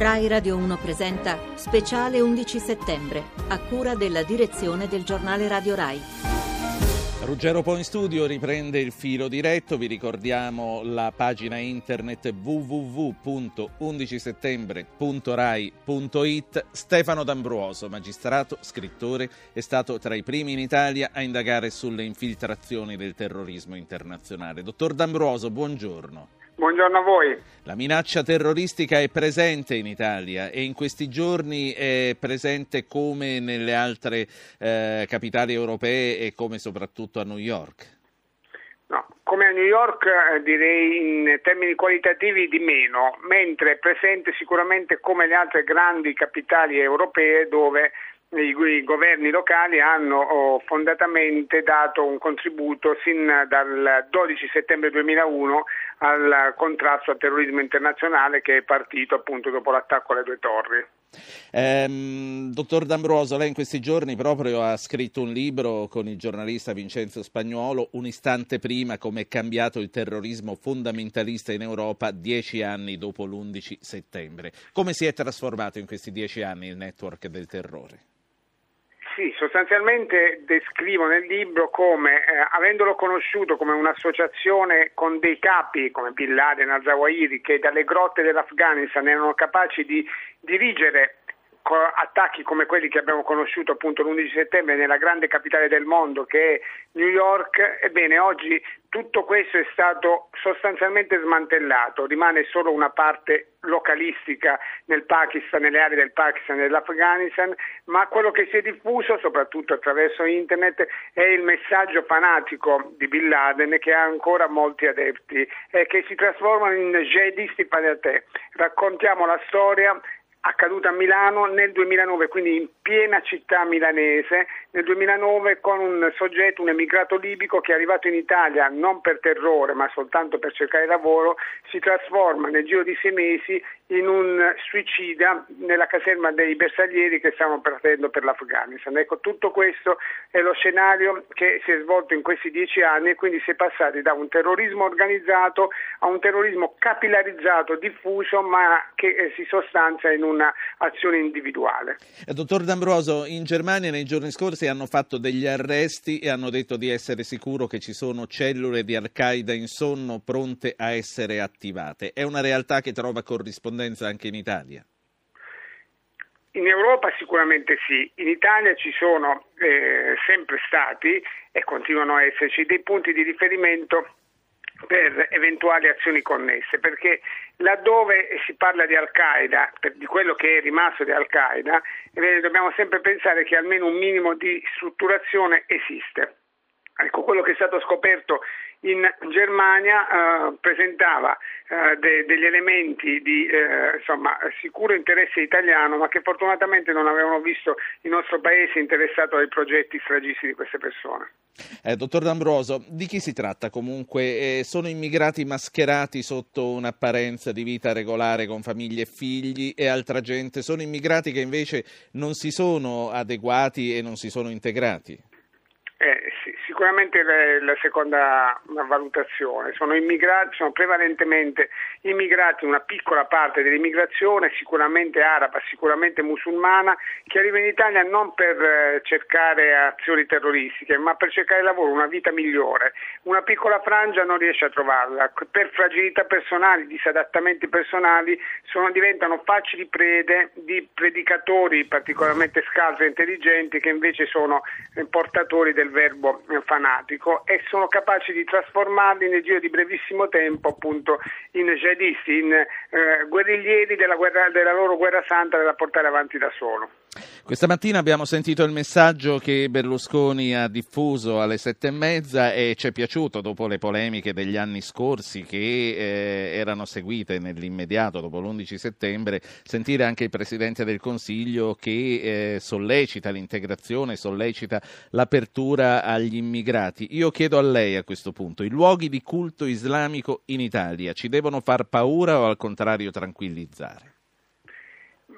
Rai Radio 1 presenta Speciale 11 settembre, a cura della direzione del giornale Radio Rai. Ruggero Po in studio riprende il filo diretto, vi ricordiamo la pagina internet www.11settembre.rai.it. Stefano D'Ambruoso, magistrato, scrittore, è stato tra i primi in Italia a indagare sulle infiltrazioni del terrorismo internazionale. Dottor D'Ambruoso, buongiorno. Buongiorno a voi. La minaccia terroristica è presente in Italia e in questi giorni è presente come nelle altre eh, capitali europee e come soprattutto a New York. No, come a New York eh, direi in termini qualitativi di meno, mentre è presente sicuramente come le altre grandi capitali europee dove i, governi locali hanno oh, fondatamente dato un contributo sin dal 12 settembre 2001 al contrasto al terrorismo internazionale che è partito appunto dopo l'attacco alle due torri. Ehm, dottor D'Ambroso, lei in questi giorni proprio ha scritto un libro con il giornalista Vincenzo Spagnuolo, un istante prima come è cambiato il terrorismo fondamentalista in Europa dieci anni dopo l'11 settembre. Come si è trasformato in questi dieci anni il network del terrore? Sì, sostanzialmente descrivo nel libro come, eh, avendolo conosciuto come un'associazione con dei capi come Bin Laden, Al-Zawahiri, che dalle grotte dell'Afghanistan erano capaci di dirigere attacchi come quelli che abbiamo conosciuto appunto l'11 settembre nella grande capitale del mondo che è New York, ebbene oggi tutto questo è stato sostanzialmente smantellato, rimane solo una parte localistica nel Pakistan, nelle aree del Pakistan e dell'Afghanistan, ma quello che si è diffuso, soprattutto attraverso internet, è il messaggio fanatico di Bin Laden che ha ancora molti adepti e che si trasformano in jihadisti te. Raccontiamo la storia accaduta a Milano nel 2009, quindi in piena città milanese, nel 2009 con un soggetto, un emigrato libico che è arrivato in Italia non per terrore ma soltanto per cercare lavoro, si trasforma nel giro di sei mesi in un suicida nella caserma dei bersaglieri che stavano partendo per l'Afghanistan. Ecco, tutto questo è lo scenario che si è svolto in questi dieci anni e quindi si è passati da un terrorismo organizzato a un terrorismo capillarizzato, diffuso, ma che eh, si sostanzia in un'azione individuale. Eh, dottor D'Ambroso, in Germania nei giorni scorsi hanno fatto degli arresti e hanno detto di essere sicuro che ci sono cellule di Al-Qaeda in sonno pronte a essere attivate. È una realtà che trova corrispondenza anche in Italia? In Europa sicuramente sì, in Italia ci sono eh, sempre stati e continuano a esserci dei punti di riferimento per eventuali azioni connesse, perché laddove si parla di Al-Qaeda, di quello che è rimasto di Al-Qaeda, eh, dobbiamo sempre pensare che almeno un minimo di strutturazione esiste. Ecco, quello che è stato scoperto in Germania eh, presentava eh, de- degli elementi di eh, insomma, sicuro interesse italiano, ma che fortunatamente non avevano visto il nostro paese interessato ai progetti stragisti di queste persone. Eh, dottor D'Ambroso, di chi si tratta comunque? Eh, sono immigrati mascherati sotto un'apparenza di vita regolare con famiglie e figli e altra gente? Sono immigrati che invece non si sono adeguati e non si sono integrati? Sicuramente la, la seconda valutazione sono, immigrati, sono prevalentemente immigrati, una piccola parte dell'immigrazione, sicuramente araba, sicuramente musulmana, che arriva in Italia non per eh, cercare azioni terroristiche, ma per cercare lavoro, una vita migliore. Una piccola frangia non riesce a trovarla, per fragilità personali, disadattamenti personali, sono, diventano facili prede di predicatori particolarmente scalzi e intelligenti che invece sono eh, portatori del verbo eh, fanatico e sono capaci di trasformarli nel giro di brevissimo tempo appunto in jihadisti, in eh, guerriglieri della, guerra, della loro guerra santa da portare avanti da solo. Questa mattina abbiamo sentito il messaggio che Berlusconi ha diffuso alle sette e mezza e ci è piaciuto dopo le polemiche degli anni scorsi che eh, erano seguite nell'immediato dopo l'11 settembre, sentire anche il Presidente del Consiglio che eh, sollecita l'integrazione, sollecita l'apertura agli immigrati. Io chiedo a lei a questo punto, i luoghi di culto islamico in Italia ci devono far paura o al contrario tranquillizzare?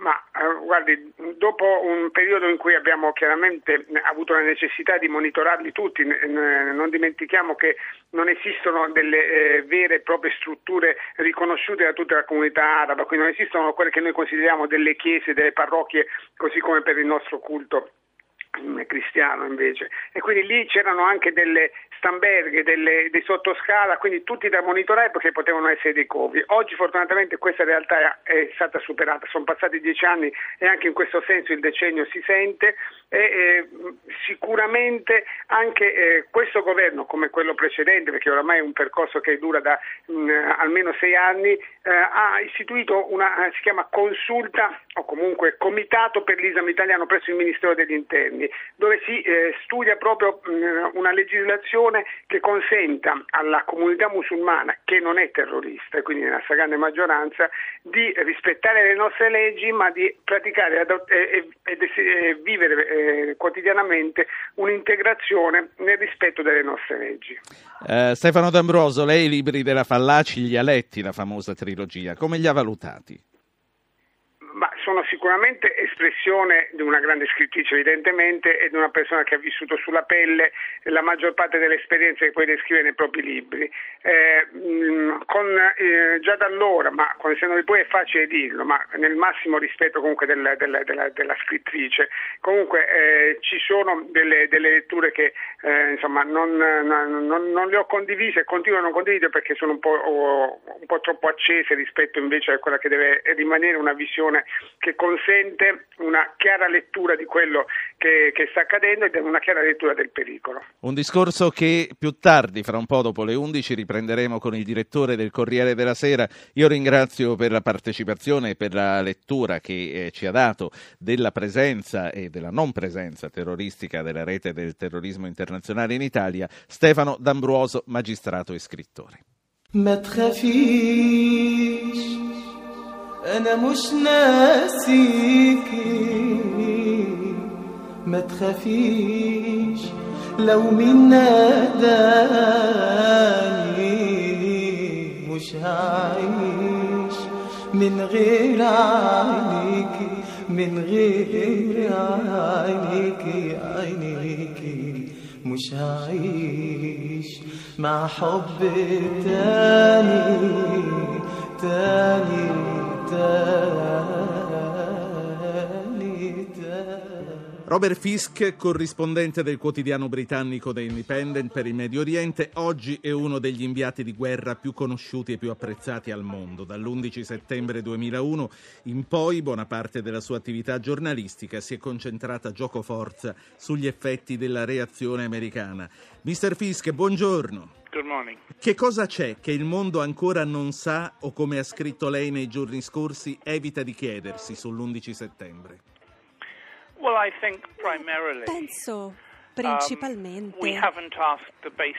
Ma eh, guardi, dopo un periodo in cui abbiamo chiaramente avuto la necessità di monitorarli tutti, non dimentichiamo che non esistono delle eh, vere e proprie strutture riconosciute da tutta la comunità araba, quindi non esistono quelle che noi consideriamo delle chiese, delle parrocchie, così come per il nostro culto cristiano invece e quindi lì c'erano anche delle stamberghe, delle, dei sottoscala, quindi tutti da monitorare perché potevano essere dei covi. Oggi fortunatamente questa realtà è stata superata, sono passati dieci anni e anche in questo senso il decennio si sente e eh, sicuramente anche eh, questo governo come quello precedente, perché oramai è un percorso che dura da mh, almeno sei anni, eh, ha istituito una, si chiama consulta o comunque comitato per l'esame italiano presso il Ministero degli Interni, dove si eh, studia proprio mh, una legislazione che consenta alla comunità musulmana, che non è terrorista e quindi nella stragrande maggioranza, di rispettare le nostre leggi ma di praticare e, e, e vivere eh, quotidianamente un'integrazione nel rispetto delle nostre leggi. Uh, Stefano D'Ambroso, lei i libri della Fallaci li ha letti, la famosa trilogia, come li ha valutati? Sono sicuramente espressione di una grande scrittrice evidentemente e di una persona che ha vissuto sulla pelle la maggior parte delle esperienze che poi descrive nei propri libri. Eh, con, eh, già da allora, ma quando si poi è facile dirlo, ma nel massimo rispetto comunque del, del, della, della, scrittrice, comunque eh, ci sono delle, delle letture che eh, insomma non, non, non, le ho condivise e continuo a non condividere perché sono un po', un po' troppo accese rispetto invece a quella che deve rimanere una visione che consente una chiara lettura di quello che, che, sta accadendo ed una chiara lettura del pericolo. Un discorso che più tardi, fra un po' dopo le 11, riprenderemo con il direttore del Corriere della Sera. Io ringrazio per la partecipazione e per la lettura che eh, ci ha dato della presenza e della non presenza terroristica della rete del terrorismo internazionale in Italia, Stefano D'Ambruoso, magistrato e scrittore. ما تخافيش أنا مش ناسيكي. ما تخافيش لو مين ناداني مش هعيش من غير عينيكي من غير عينيكي عينيكي. مش هعيش مع حب تاني تاني. Robert Fisk, corrispondente del quotidiano britannico The Independent per il Medio Oriente, oggi è uno degli inviati di guerra più conosciuti e più apprezzati al mondo. Dall'11 settembre 2001 in poi buona parte della sua attività giornalistica si è concentrata gioco forza sugli effetti della reazione americana. Mr. Fisk, buongiorno. Good morning. Che cosa c'è che il mondo ancora non sa o come ha scritto lei nei giorni scorsi evita di chiedersi sull'11 settembre? Well, I think primarily Penso principalmente.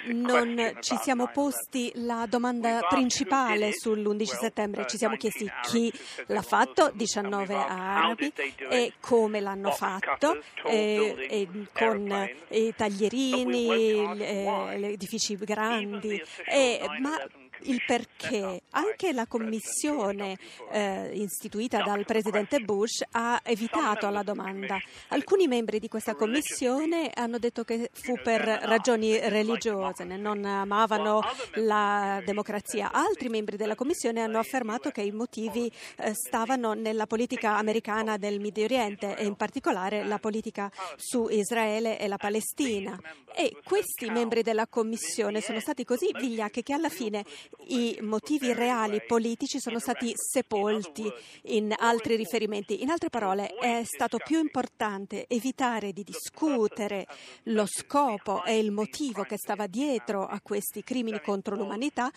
Non ci siamo posti la domanda principale sull'11 settembre, ci siamo chiesti chi l'ha fatto, 19 arabi, e come l'hanno fatto, e, e con i taglierini, gli edifici grandi, e, ma il perché. Anche la commissione eh, istituita dal presidente Bush ha evitato la domanda. Alcuni membri di questa commissione hanno detto che fu per ragioni religiose, non amavano la democrazia. Altri membri della commissione hanno affermato che i motivi eh, stavano nella politica americana del Medio Oriente e in particolare la politica su Israele e la Palestina. E questi membri della commissione sono stati così vigliacchi che alla fine i motivi reali politici sono stati sepolti in altri riferimenti. In altre parole, è stato più importante evitare di discutere lo scopo e il motivo che stava dietro a questi crimini contro l'umanità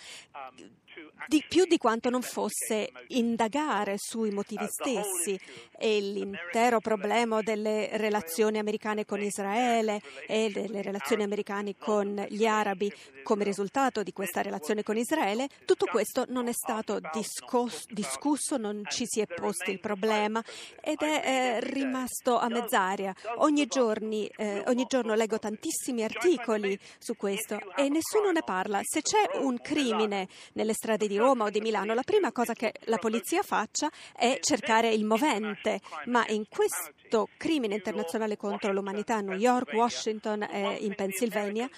di più di quanto non fosse indagare sui motivi stessi e l'intero problema delle relazioni americane con Israele e delle relazioni americane con gli arabi come risultato di questa relazione con Israele tutto questo non è stato discos- discusso, non ci si è posto il problema ed è eh, rimasto a mezz'aria. Ogni, giorni, eh, ogni giorno leggo tantissimi articoli su questo e nessuno ne parla. Se c'è un crimine nelle strade di Roma o di Milano, la prima cosa che la polizia faccia è cercare il movente, ma in questo crimine internazionale contro l'umanità a New York, Washington e in Pennsylvania,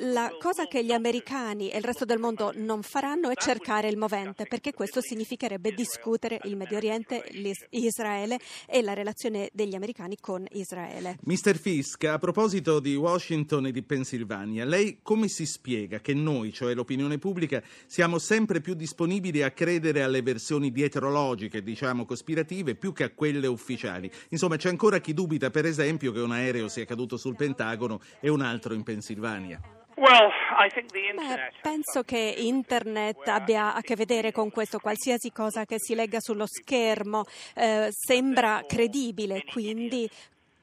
la cosa che gli americani e il resto del mondo non faranno è cercare il movente, perché questo significherebbe discutere il Medio Oriente, Israele e la relazione degli americani con Israele. Mr. Fisk, a proposito di Washington e di Pennsylvania, lei come si spiega che noi, cioè l'opinione pubblica, siamo sempre più disponibili a credere alle versioni dietrologiche, diciamo cospirative, più che a quelle ufficiali? Insomma, c'è ancora chi dubita, per esempio, che un aereo sia caduto sul Pentagono e un altro in Pennsylvania. Beh, penso che Internet abbia a che vedere con questo, qualsiasi cosa che si legga sullo schermo eh, sembra credibile, quindi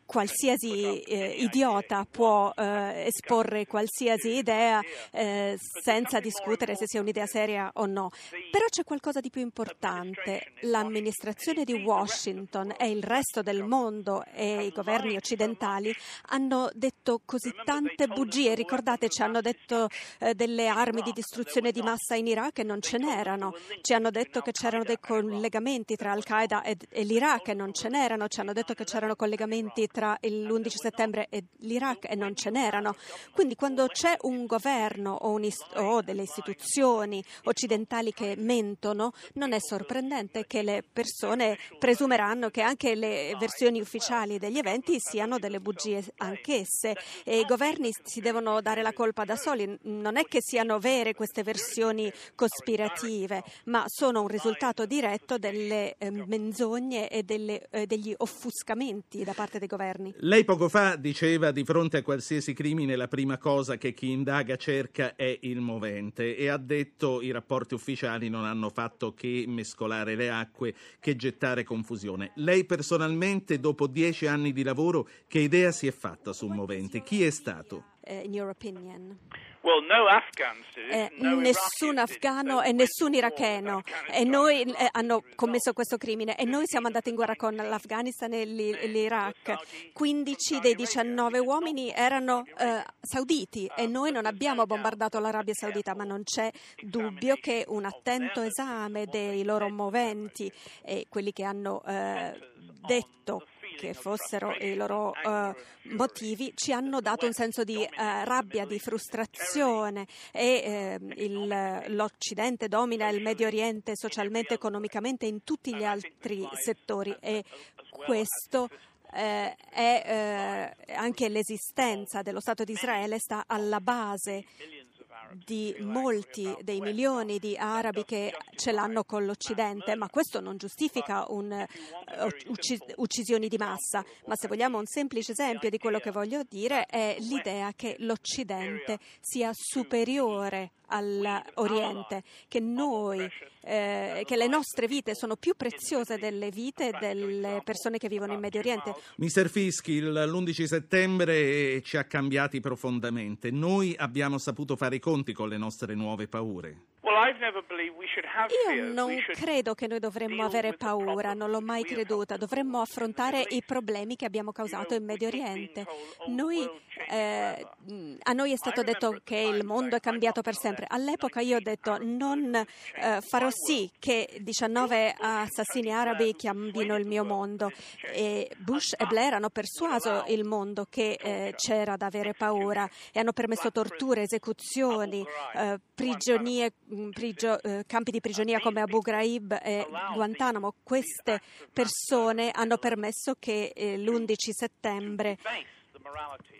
qualsiasi eh, idiota può eh, esporre qualsiasi idea eh, senza discutere se sia un'idea seria o no. Però c'è qualcosa di più importante. L'amministrazione di Washington e il resto del mondo e i governi occidentali hanno detto così tante bugie. Ricordate, ci hanno detto eh, delle armi di distruzione di massa in Iraq e non ce n'erano. Ci hanno detto che c'erano dei collegamenti tra Al-Qaeda e, e l'Iraq e non ce n'erano. Ci hanno detto che c'erano collegamenti tra l'11 settembre e l'Iraq e non ce n'erano. Quindi quando c'è un governo o, un ist- o delle istituzioni occidentali che mentono, non è sorprendente che le persone presumeranno che anche le versioni ufficiali degli eventi siano delle bugie anch'esse e i governi si devono dare la colpa da soli. Non è che siano vere queste versioni cospirative, ma sono un risultato diretto delle eh, menzogne e delle, eh, degli offuscamenti da parte dei governi governi. Lei poco fa diceva di fronte a qualsiasi crimine la prima cosa che chi indaga cerca è il movente e ha detto i rapporti ufficiali non hanno fatto che mescolare le acque, che gettare confusione. Lei personalmente dopo dieci anni di lavoro che idea si è fatta sul movente? Chi è stato? Uh, in your opinion? Eh, nessun afgano e nessun iracheno. e noi, eh, hanno commesso questo crimine e noi siamo andati in guerra con l'Afghanistan e l'Iraq. 15 dei 19 uomini erano eh, sauditi e noi non abbiamo bombardato l'Arabia Saudita, ma non c'è dubbio che un attento esame dei loro moventi e quelli che hanno eh, detto che fossero i loro uh, motivi, ci hanno dato un senso di uh, rabbia, di frustrazione. E uh, il, l'Occidente domina il Medio Oriente socialmente, economicamente in tutti gli altri settori. E questo eh, è eh, anche l'esistenza dello Stato di Israele sta alla base di molti dei milioni di arabi che ce l'hanno con l'Occidente, ma questo non giustifica un, uh, uccisioni di massa. Ma se vogliamo un semplice esempio di quello che voglio dire è l'idea che l'Occidente sia superiore all'Oriente, che noi, eh, che le nostre vite sono più preziose delle vite delle persone che vivono in Medio Oriente. Mister Fischi, l'11 settembre ci ha cambiati profondamente. Noi abbiamo saputo fare i conti con le nostre nuove paure. Io non credo che noi dovremmo avere paura, non l'ho mai creduta. Dovremmo affrontare i problemi che abbiamo causato in Medio Oriente. Noi, eh, a noi è stato detto che il mondo è cambiato per sempre. All'epoca io ho detto non eh, farò sì che 19 assassini arabi cambino il mio mondo. E Bush e Blair hanno persuaso il mondo che eh, c'era da avere paura e hanno permesso torture, esecuzioni, eh, prigionie prigio, eh, campi di prigionia come Abu Ghraib e Guantanamo. Queste persone hanno permesso che eh, l'11 settembre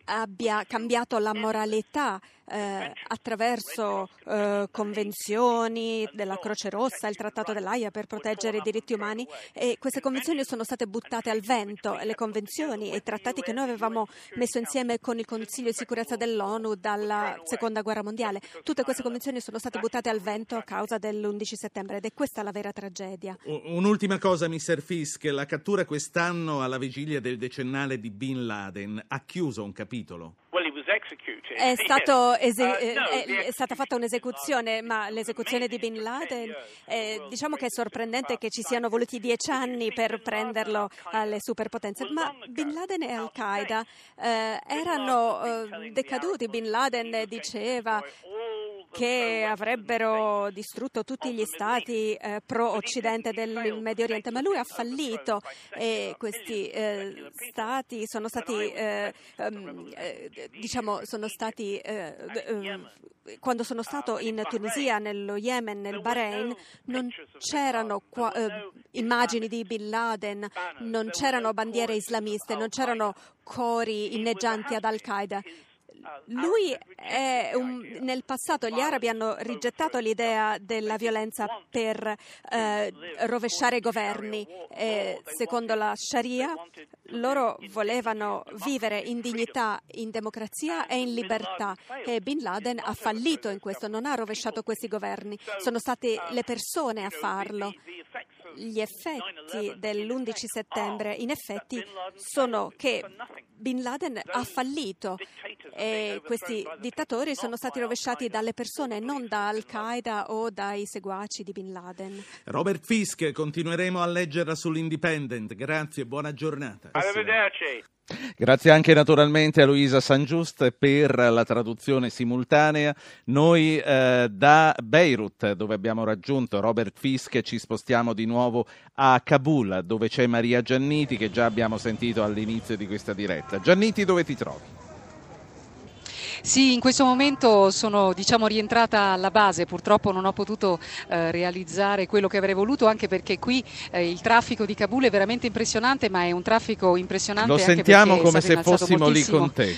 abbia cambiato la moralità eh, attraverso eh, convenzioni della Croce Rossa, il Trattato dell'AIA per proteggere i diritti umani e queste convenzioni sono state buttate al vento, le convenzioni e i trattati che noi avevamo messo insieme con il Consiglio di sicurezza dell'ONU dalla Seconda Guerra Mondiale, tutte queste convenzioni sono state buttate al vento a causa dell'11 settembre ed è questa la vera tragedia. Un'ultima cosa, Mr. Fisk, la cattura quest'anno alla vigilia del decennale di Bin Laden ha chiuso un capitolo. È, stato ese- è, stata fatta un'esecuzione, ma l'esecuzione di Bin Laden, eh, diciamo che è sorprendente che ci siano voluti dieci anni per prenderlo alle superpotenze, ma Bin Laden e Al-Qaeda eh, erano eh, decaduti. Bin Laden diceva che avrebbero distrutto tutti gli stati eh, pro-occidente del Medio Oriente, ma lui ha fallito e questi eh, stati sono stati, eh, ehm, eh diciamo, sono stati eh, ehm, quando sono stato in Tunisia, nello Yemen, nel Bahrain, non c'erano qua, eh, immagini di Bin Laden, non c'erano bandiere islamiste, non c'erano cori inneggianti ad Al-Qaeda. Lui è un, nel passato gli arabi hanno rigettato l'idea della violenza per eh, rovesciare i governi. E, secondo la Sharia loro volevano vivere in dignità, in democrazia e in libertà. e Bin Laden ha fallito in questo, non ha rovesciato questi governi, sono state le persone a farlo gli effetti dell'11 settembre in effetti sono che Bin Laden ha fallito e questi dittatori sono stati rovesciati dalle persone, non da Al-Qaeda o dai seguaci di Bin Laden. Robert Fisk, continueremo a leggerla sull'Independent. Grazie e buona giornata. Arrivederci. Grazie anche naturalmente a Luisa Sangiust per la traduzione simultanea. Noi eh, da Beirut, dove abbiamo raggiunto Robert Fisk, ci spostiamo di nuovo a Kabul, dove c'è Maria Gianniti, che già abbiamo sentito all'inizio di questa diretta. Gianniti, dove ti trovi? Sì, in questo momento sono diciamo, rientrata alla base, purtroppo non ho potuto eh, realizzare quello che avrei voluto anche perché qui eh, il traffico di Kabul è veramente impressionante, ma è un traffico impressionante. Lo sentiamo come se fossimo moltissimo. lì con te.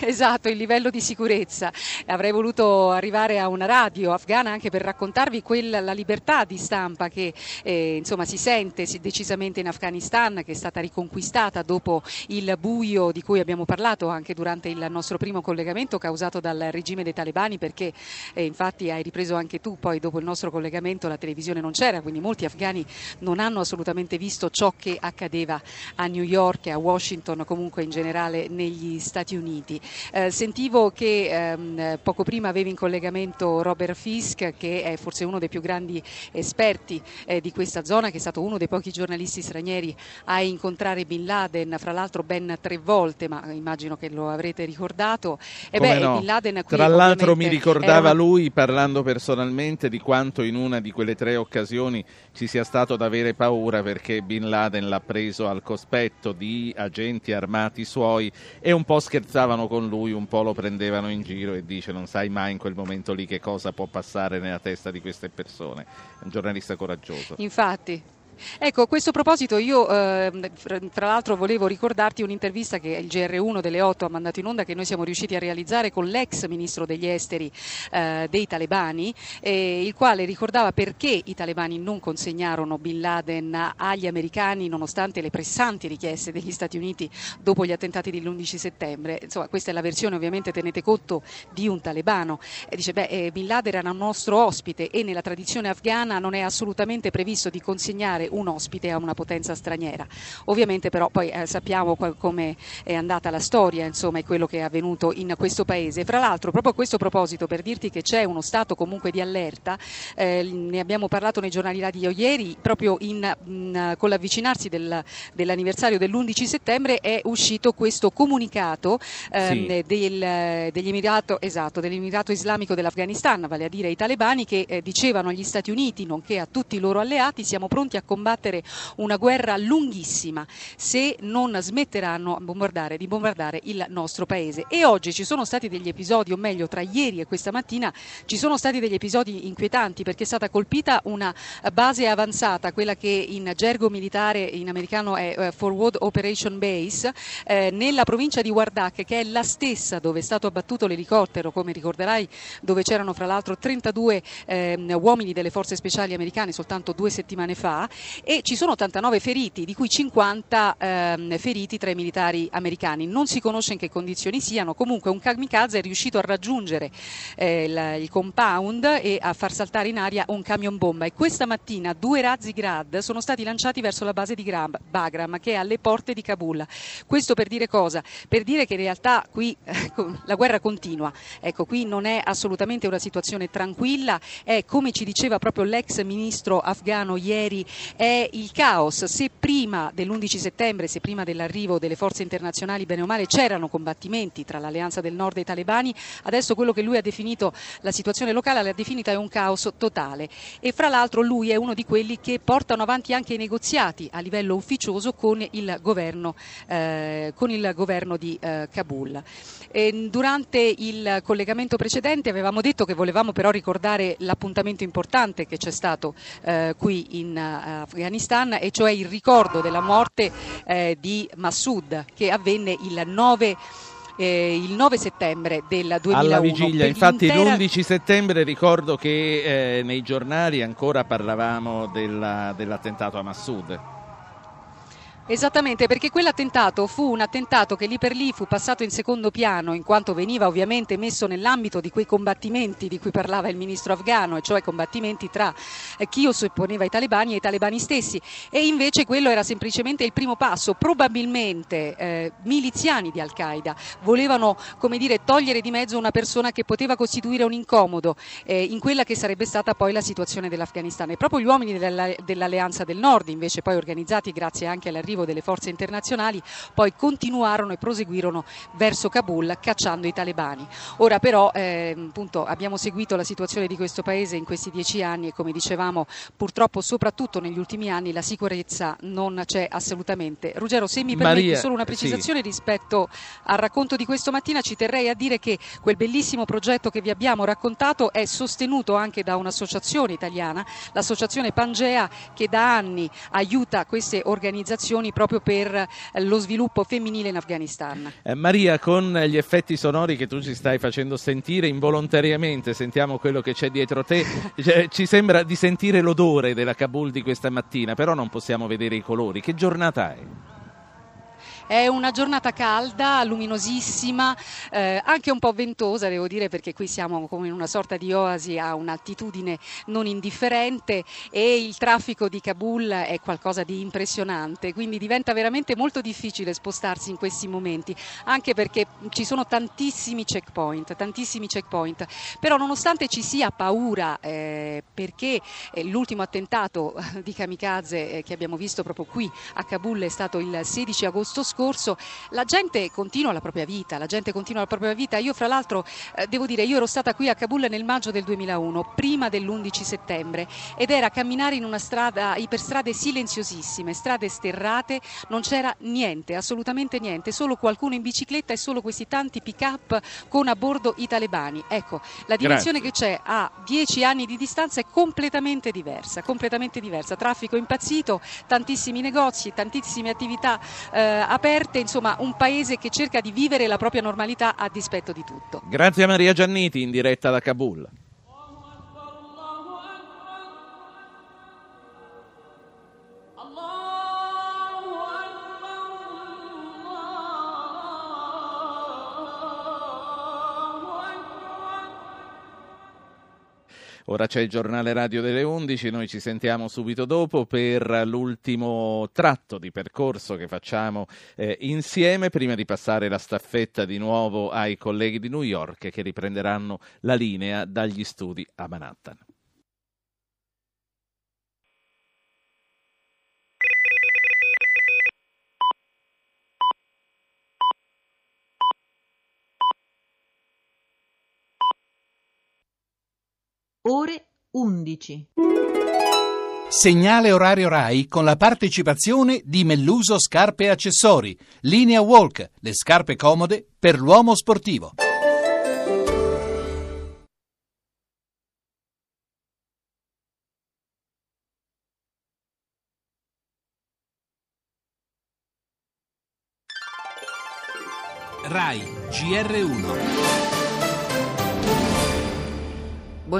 esatto, il livello di sicurezza. Avrei voluto arrivare a una radio afghana anche per raccontarvi quella, la libertà di stampa che eh, insomma, si sente decisamente in Afghanistan, che è stata riconquistata dopo il buio di cui abbiamo parlato anche durante il nostro primo collegamento collegamento causato dal regime dei talebani perché eh, infatti hai ripreso anche tu, poi dopo il nostro collegamento la televisione non c'era, quindi molti afghani non hanno assolutamente visto ciò che accadeva a New York e a Washington, comunque in generale negli Stati Uniti. Eh, sentivo che ehm, poco prima avevi in collegamento Robert Fisk che è forse uno dei più grandi esperti eh, di questa zona, che è stato uno dei pochi giornalisti stranieri a incontrare Bin Laden, fra l'altro ben tre volte, ma immagino che lo avrete ricordato. E beh, no. Bin Laden qui Tra l'altro mi ricordava era... lui, parlando personalmente, di quanto in una di quelle tre occasioni ci sia stato da avere paura perché Bin Laden l'ha preso al cospetto di agenti armati suoi e un po' scherzavano con lui, un po' lo prendevano in giro e dice non sai mai in quel momento lì che cosa può passare nella testa di queste persone. Un giornalista coraggioso. Infatti. Ecco, a questo proposito io eh, tra l'altro volevo ricordarti un'intervista che il GR1 delle 8 ha mandato in onda che noi siamo riusciti a realizzare con l'ex ministro degli esteri eh, dei talebani, eh, il quale ricordava perché i talebani non consegnarono Bin Laden agli americani nonostante le pressanti richieste degli Stati Uniti dopo gli attentati dell'11 settembre. Insomma, questa è la versione, ovviamente tenete conto, di un talebano. dice, beh, eh, Bin Laden era un nostro ospite e nella tradizione afghana non è assolutamente previsto di consegnare un ospite a una potenza straniera. Ovviamente però poi eh, sappiamo come è andata la storia, insomma, e quello che è avvenuto in questo paese. Fra l'altro, proprio a questo proposito, per dirti che c'è uno stato comunque di allerta, eh, ne abbiamo parlato nei giornali radio ieri, proprio in, in, con l'avvicinarsi del, dell'anniversario dell'11 settembre è uscito questo comunicato ehm, sì. del, dell'Emirato, esatto, dell'Emirato, Islamico dell'Afghanistan, vale a dire i talebani, che eh, dicevano agli Stati Uniti, nonché a tutti i loro alleati, siamo pronti a combattere una guerra lunghissima se non smetteranno bombardare, di bombardare il nostro paese. E oggi ci sono stati degli episodi, o meglio tra ieri e questa mattina, ci sono stati degli episodi inquietanti perché è stata colpita una base avanzata, quella che in gergo militare in americano è uh, Forward Operation Base, eh, nella provincia di Wardak, che è la stessa dove è stato abbattuto l'elicottero, come ricorderai, dove c'erano fra l'altro 32 eh, uomini delle forze speciali americane soltanto due settimane fa e ci sono 89 feriti, di cui 50 ehm, feriti tra i militari americani. Non si conosce in che condizioni siano, comunque un kamikaze è riuscito a raggiungere eh, il, il, compound e a far saltare in aria un camion bomba e questa mattina due razzi Grad sono stati lanciati verso la base di Bagram che è alle porte di Kabul. Questo per dire cosa? Per dire che in realtà qui eh, la guerra continua, ecco qui non è assolutamente una situazione tranquilla, è come ci diceva proprio l'ex ministro afghano ieri, è il caos. Se prima dell'11 settembre, se prima dell'arrivo delle forze internazionali bene o male c'erano combattimenti tra l'Alleanza del Nord e i talebani, adesso quello che lui ha definito la situazione locale l'ha definita è un caos totale e fra l'altro lui è uno di quelli che portano avanti anche i negoziati a livello ufficioso con il governo, eh, con il governo di eh, Kabul. E durante il collegamento precedente avevamo detto che volevamo però ricordare l'appuntamento importante che c'è stato eh, qui in uh, Afghanistan e cioè il ricordo della morte eh, di Massoud che avvenne il 9 eh, il 9 settembre del 2001. Alla vigilia, infatti l'11 settembre ricordo che eh, nei giornali ancora parlavamo della, dell'attentato a Massoud. Esattamente, perché quell'attentato fu un attentato che lì per lì fu passato in secondo piano, in quanto veniva ovviamente messo nell'ambito di quei combattimenti di cui parlava il ministro afghano, e cioè combattimenti tra eh, chi opponeva i talebani e i talebani stessi. E invece quello era semplicemente il primo passo. Probabilmente eh, miliziani di Al-Qaeda volevano, come dire, togliere di mezzo una persona che poteva costituire un incomodo eh, in quella che sarebbe stata poi la situazione dell'Afghanistan. E proprio gli uomini della, dell'Alleanza del Nord, invece poi organizzati grazie anche all'arrivo arrivo delle forze internazionali, poi continuarono e proseguirono verso Kabul cacciando i talebani. Ora però eh, appunto, abbiamo seguito la situazione di questo paese in questi dieci anni e come dicevamo purtroppo soprattutto negli ultimi anni la sicurezza non c'è assolutamente. Ruggero, se mi permetti Maria, solo una precisazione sì. rispetto al racconto di questa mattina, ci terrei a dire che quel bellissimo progetto che vi abbiamo raccontato è sostenuto anche da un'associazione italiana, l'associazione Pangea, che da anni aiuta queste organizzazioni azioni proprio per eh, lo sviluppo femminile in Afghanistan. Eh, Maria, con gli effetti sonori che tu ci stai facendo sentire involontariamente, sentiamo quello che c'è dietro te, cioè, ci sembra di sentire l'odore della Kabul di questa mattina, però non possiamo vedere i colori. Che giornata è? È una giornata calda, luminosissima, eh, anche un po' ventosa, devo dire, perché qui siamo come in una sorta di oasi a un'altitudine non indifferente e il traffico di Kabul è qualcosa di impressionante, quindi diventa veramente molto difficile spostarsi in questi momenti, anche perché ci sono tantissimi checkpoint, tantissimi checkpoint. Però nonostante ci sia paura, eh, perché eh, l'ultimo attentato di kamikaze eh, che abbiamo visto proprio qui a Kabul è stato il 16 agosto scorso, scorso, la gente continua la propria vita, la gente continua la propria vita. Io fra l'altro eh, devo dire, io ero stata qui a Kabul nel maggio del 2001, prima dell'11 settembre, ed era camminare in una strada, iperstrade silenziosissime, strade sterrate, non c'era niente, assolutamente niente, solo qualcuno in bicicletta e solo questi tanti pick-up con a bordo i talebani. Ecco, la direzione Grazie. che c'è a dieci anni di distanza è completamente diversa, completamente diversa. Traffico impazzito, tantissimi negozi, tantissime attività eh, aperte aperte, insomma un paese che cerca di vivere la propria normalità a dispetto di tutto. Grazie a Maria Gianniti in diretta da Kabul. Ora c'è il giornale radio delle 11, noi ci sentiamo subito dopo per l'ultimo tratto di percorso che facciamo eh, insieme prima di passare la staffetta di nuovo ai colleghi di New York che riprenderanno la linea dagli studi a Manhattan. Ore 11. Segnale orario RAI con la partecipazione di Melluso Scarpe e Accessori, Linea Walk, le scarpe comode per l'uomo sportivo.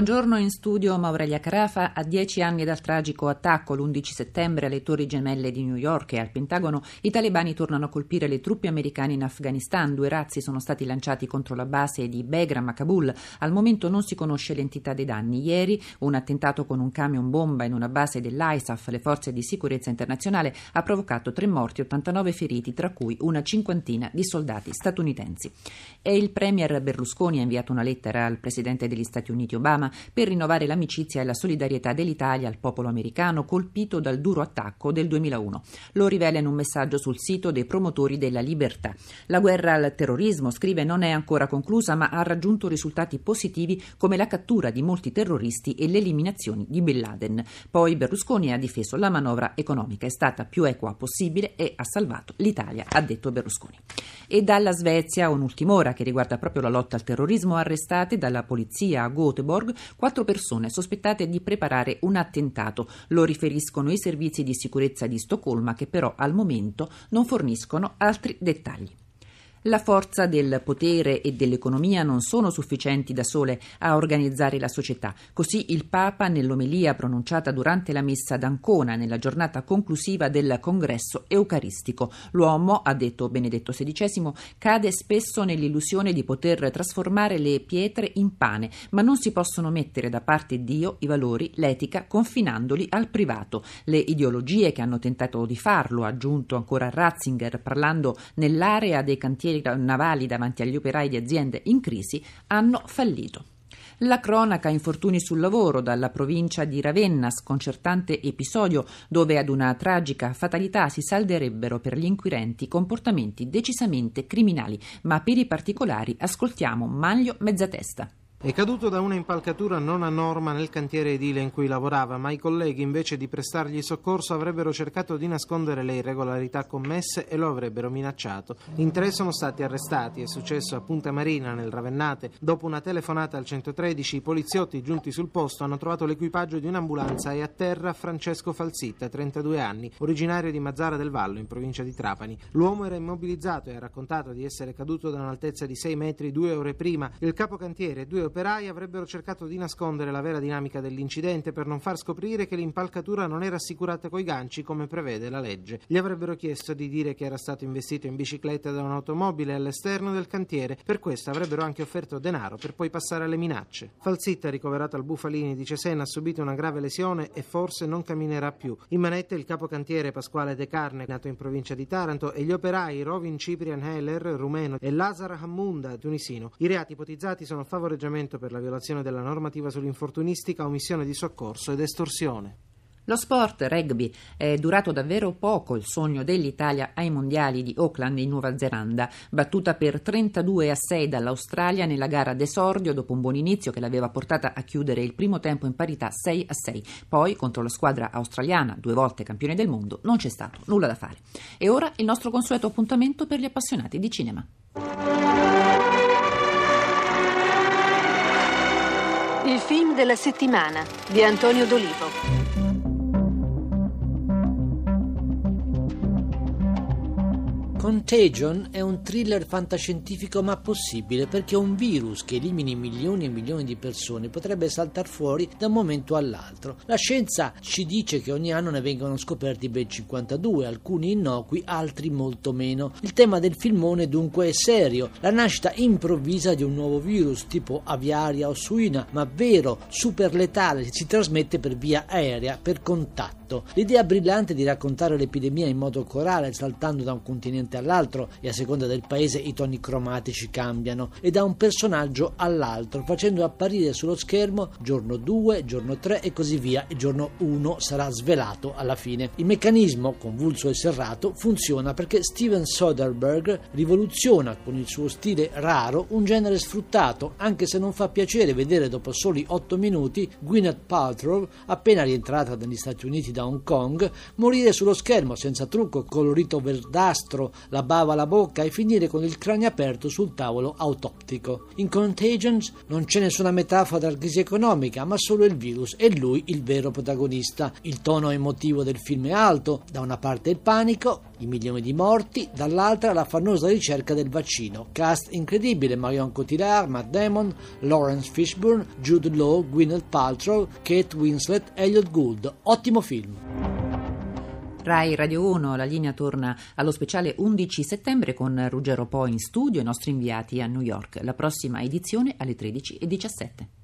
Buongiorno in studio Maurelia Carafa. A dieci anni dal tragico attacco l'11 settembre alle Torri Gemelle di New York e al Pentagono, i talebani tornano a colpire le truppe americane in Afghanistan. Due razzi sono stati lanciati contro la base di Begram a Kabul. Al momento non si conosce l'entità dei danni. Ieri un attentato con un camion bomba in una base dell'ISAF, le forze di sicurezza internazionale, ha provocato tre morti e 89 feriti, tra cui una cinquantina di soldati statunitensi. E il premier Berlusconi ha inviato una lettera al presidente degli Stati Uniti Obama Per rinnovare l'amicizia e la solidarietà dell'Italia al popolo americano colpito dal duro attacco del 2001. Lo rivela in un messaggio sul sito dei promotori della libertà. La guerra al terrorismo, scrive, non è ancora conclusa, ma ha raggiunto risultati positivi come la cattura di molti terroristi e l'eliminazione di Bin Laden. Poi Berlusconi ha difeso la manovra economica, è stata più equa possibile e ha salvato l'Italia, ha detto Berlusconi. E dalla Svezia un'ultima ora che riguarda proprio la lotta al terrorismo, arrestate dalla polizia a Göteborg quattro persone sospettate di preparare un attentato. Lo riferiscono i servizi di sicurezza di Stoccolma che però al momento non forniscono altri dettagli. La forza del potere e dell'economia non sono sufficienti da sole a organizzare la società. Così il Papa, nell'omelia pronunciata durante la messa d'Ancona nella giornata conclusiva del congresso eucaristico, l'uomo, ha detto Benedetto XVI, cade spesso nell'illusione di poter trasformare le pietre in pane, ma non si possono mettere da parte Dio i valori, l'etica, confinandoli al privato. Le ideologie che hanno tentato di farlo, ha aggiunto ancora Ratzinger, parlando nell'area dei cantieri cantieri navali davanti agli operai di aziende in crisi hanno fallito. La cronaca infortuni sul lavoro dalla provincia di Ravenna, sconcertante episodio dove ad una tragica fatalità si salderebbero per gli inquirenti comportamenti decisamente criminali, ma per i particolari ascoltiamo Maglio Mezzatesta. È caduto da una impalcatura non a norma nel cantiere edile in cui lavorava, ma i colleghi invece di prestargli soccorso avrebbero cercato di nascondere le irregolarità commesse e lo avrebbero minacciato. In tre sono stati arrestati, è successo a Punta Marina nel Ravennate. Dopo una telefonata al 113 i poliziotti giunti sul posto hanno trovato l'equipaggio di un'ambulanza e a terra Francesco Falzitta, 32 anni, originario di Mazzara del Vallo in provincia di Trapani. L'uomo era immobilizzato e ha raccontato di essere caduto da un'altezza di 6 metri due ore prima. Il capocantiere due operai avrebbero cercato di nascondere la vera dinamica dell'incidente per non far scoprire che l'impalcatura non era assicurata coi ganci come prevede la legge. Gli avrebbero chiesto di dire che era stato investito in bicicletta da un'automobile all'esterno del cantiere, per questo avrebbero anche offerto denaro per poi passare alle minacce. Falzitta, ricoverato al Bufalini di Cesena, ha subito una grave lesione e forse non camminerà più. In manette il capocantiere Pasquale De Carne, nato in provincia di Taranto, e gli operai Rovin Ciprian Heller, rumeno, e Lazar Hammunda, tunisino. I reati ipotizzati sono favoreggiamento per la violazione della normativa sull'infortunistica, omissione di soccorso ed estorsione. Lo sport rugby è durato davvero poco il sogno dell'Italia ai mondiali di Auckland in Nuova Zelanda, battuta per 32 a 6 dall'Australia nella gara d'esordio dopo un buon inizio che l'aveva portata a chiudere il primo tempo in parità 6 a 6. Poi contro la squadra australiana, due volte campione del mondo, non c'è stato nulla da fare. E ora il nostro consueto appuntamento per gli appassionati di cinema. Della settimana di Antonio D'Olivo. Contagion è un thriller fantascientifico ma possibile perché un virus che elimini milioni e milioni di persone potrebbe saltare fuori da un momento all'altro. La scienza ci dice che ogni anno ne vengono scoperti ben 52, alcuni innocui, altri molto meno. Il tema del filmone dunque è serio, la nascita improvvisa di un nuovo virus tipo aviaria o suina, ma vero, super letale, si trasmette per via aerea, per contatto. L'idea brillante di raccontare l'epidemia in modo corale, saltando da un continente all'altro e a seconda del paese i toni cromatici cambiano e da un personaggio all'altro facendo apparire sullo schermo giorno 2, giorno 3 e così via e giorno 1 sarà svelato alla fine. Il meccanismo, convulso e serrato, funziona perché Steven Soderbergh rivoluziona con il suo stile raro un genere sfruttato, anche se non fa piacere vedere dopo soli 8 minuti Gwyneth Paltrow, appena rientrata negli Stati Uniti da Hong Kong, morire sullo schermo senza trucco colorito verdastro la bava alla bocca e finire con il cranio aperto sul tavolo autoptico. In Contagions non c'è nessuna metafora della crisi economica, ma solo il virus e lui il vero protagonista. Il tono emotivo del film è alto, da una parte il panico, i milioni di morti, dall'altra la fannosa ricerca del vaccino. Cast incredibile, Marion Cotillard, Matt Damon, Lawrence Fishburne, Jude Law, Gwyneth Paltrow, Kate Winslet, Elliot Gould. Ottimo film. Rai Radio 1, la linea torna allo speciale 11 settembre con Ruggero Po in studio e i nostri inviati a New York. La prossima edizione alle 13.17.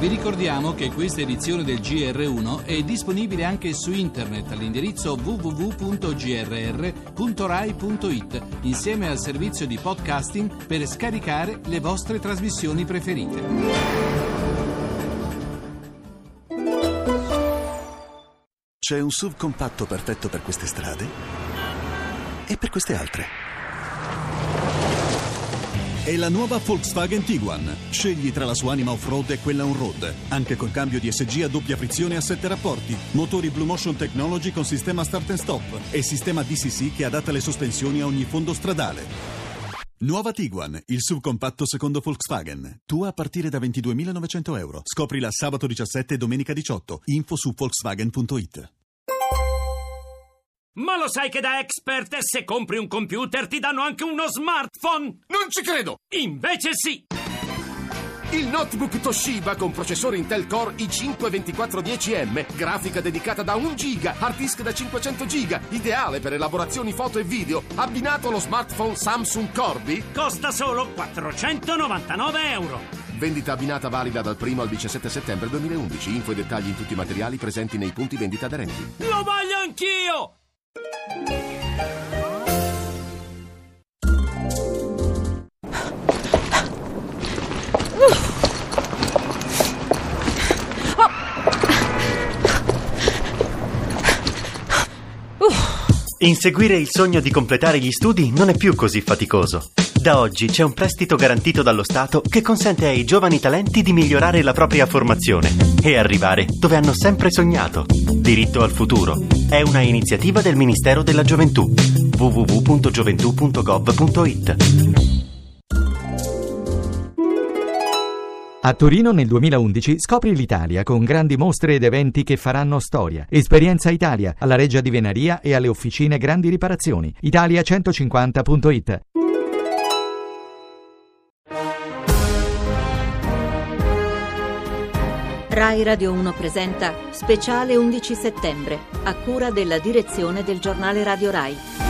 Vi ricordiamo che questa edizione del GR1 è disponibile anche su internet all'indirizzo www.grr.rai.it insieme al servizio di podcasting per scaricare le vostre trasmissioni preferite. C'è un SUV compatto perfetto per queste strade e per queste altre è la nuova Volkswagen Tiguan. Scegli tra la sua anima off-road e quella on-road. Anche col cambio di SG a doppia frizione a sette rapporti. Motori Blue Motion Technology con sistema start and stop. E sistema DCC che adatta le sospensioni a ogni fondo stradale. Nuova Tiguan, il subcompatto secondo Volkswagen. Tua a partire da 22.900 euro. Scoprila sabato 17 e domenica 18. Info su Volkswagen.it. Ma lo sai che da Expert se compri un computer ti danno anche uno smartphone? Non ci credo! Invece sì! Il notebook Toshiba con processore Intel Core i5-2410M, grafica dedicata da 1 giga, hard disk da 500 giga, ideale per elaborazioni foto e video, abbinato allo smartphone Samsung Corby, costa solo 499 euro. Vendita abbinata valida dal 1 al 17 settembre 2011. Info e dettagli in tutti i materiali presenti nei punti vendita aderenti. Lo voglio anch'io! Inseguire il sogno di completare gli studi non è più così faticoso. Da oggi c'è un prestito garantito dallo Stato che consente ai giovani talenti di migliorare la propria formazione e arrivare dove hanno sempre sognato. Diritto al futuro. È una iniziativa del Ministero della Gioventù. www.gioventù.gov.it A Torino nel 2011 scopri l'Italia con grandi mostre ed eventi che faranno storia. Esperienza Italia alla Reggia di Venaria e alle officine Grandi Riparazioni. Italia150.it Rai Radio 1 presenta Speciale 11 settembre, a cura della direzione del giornale Radio Rai.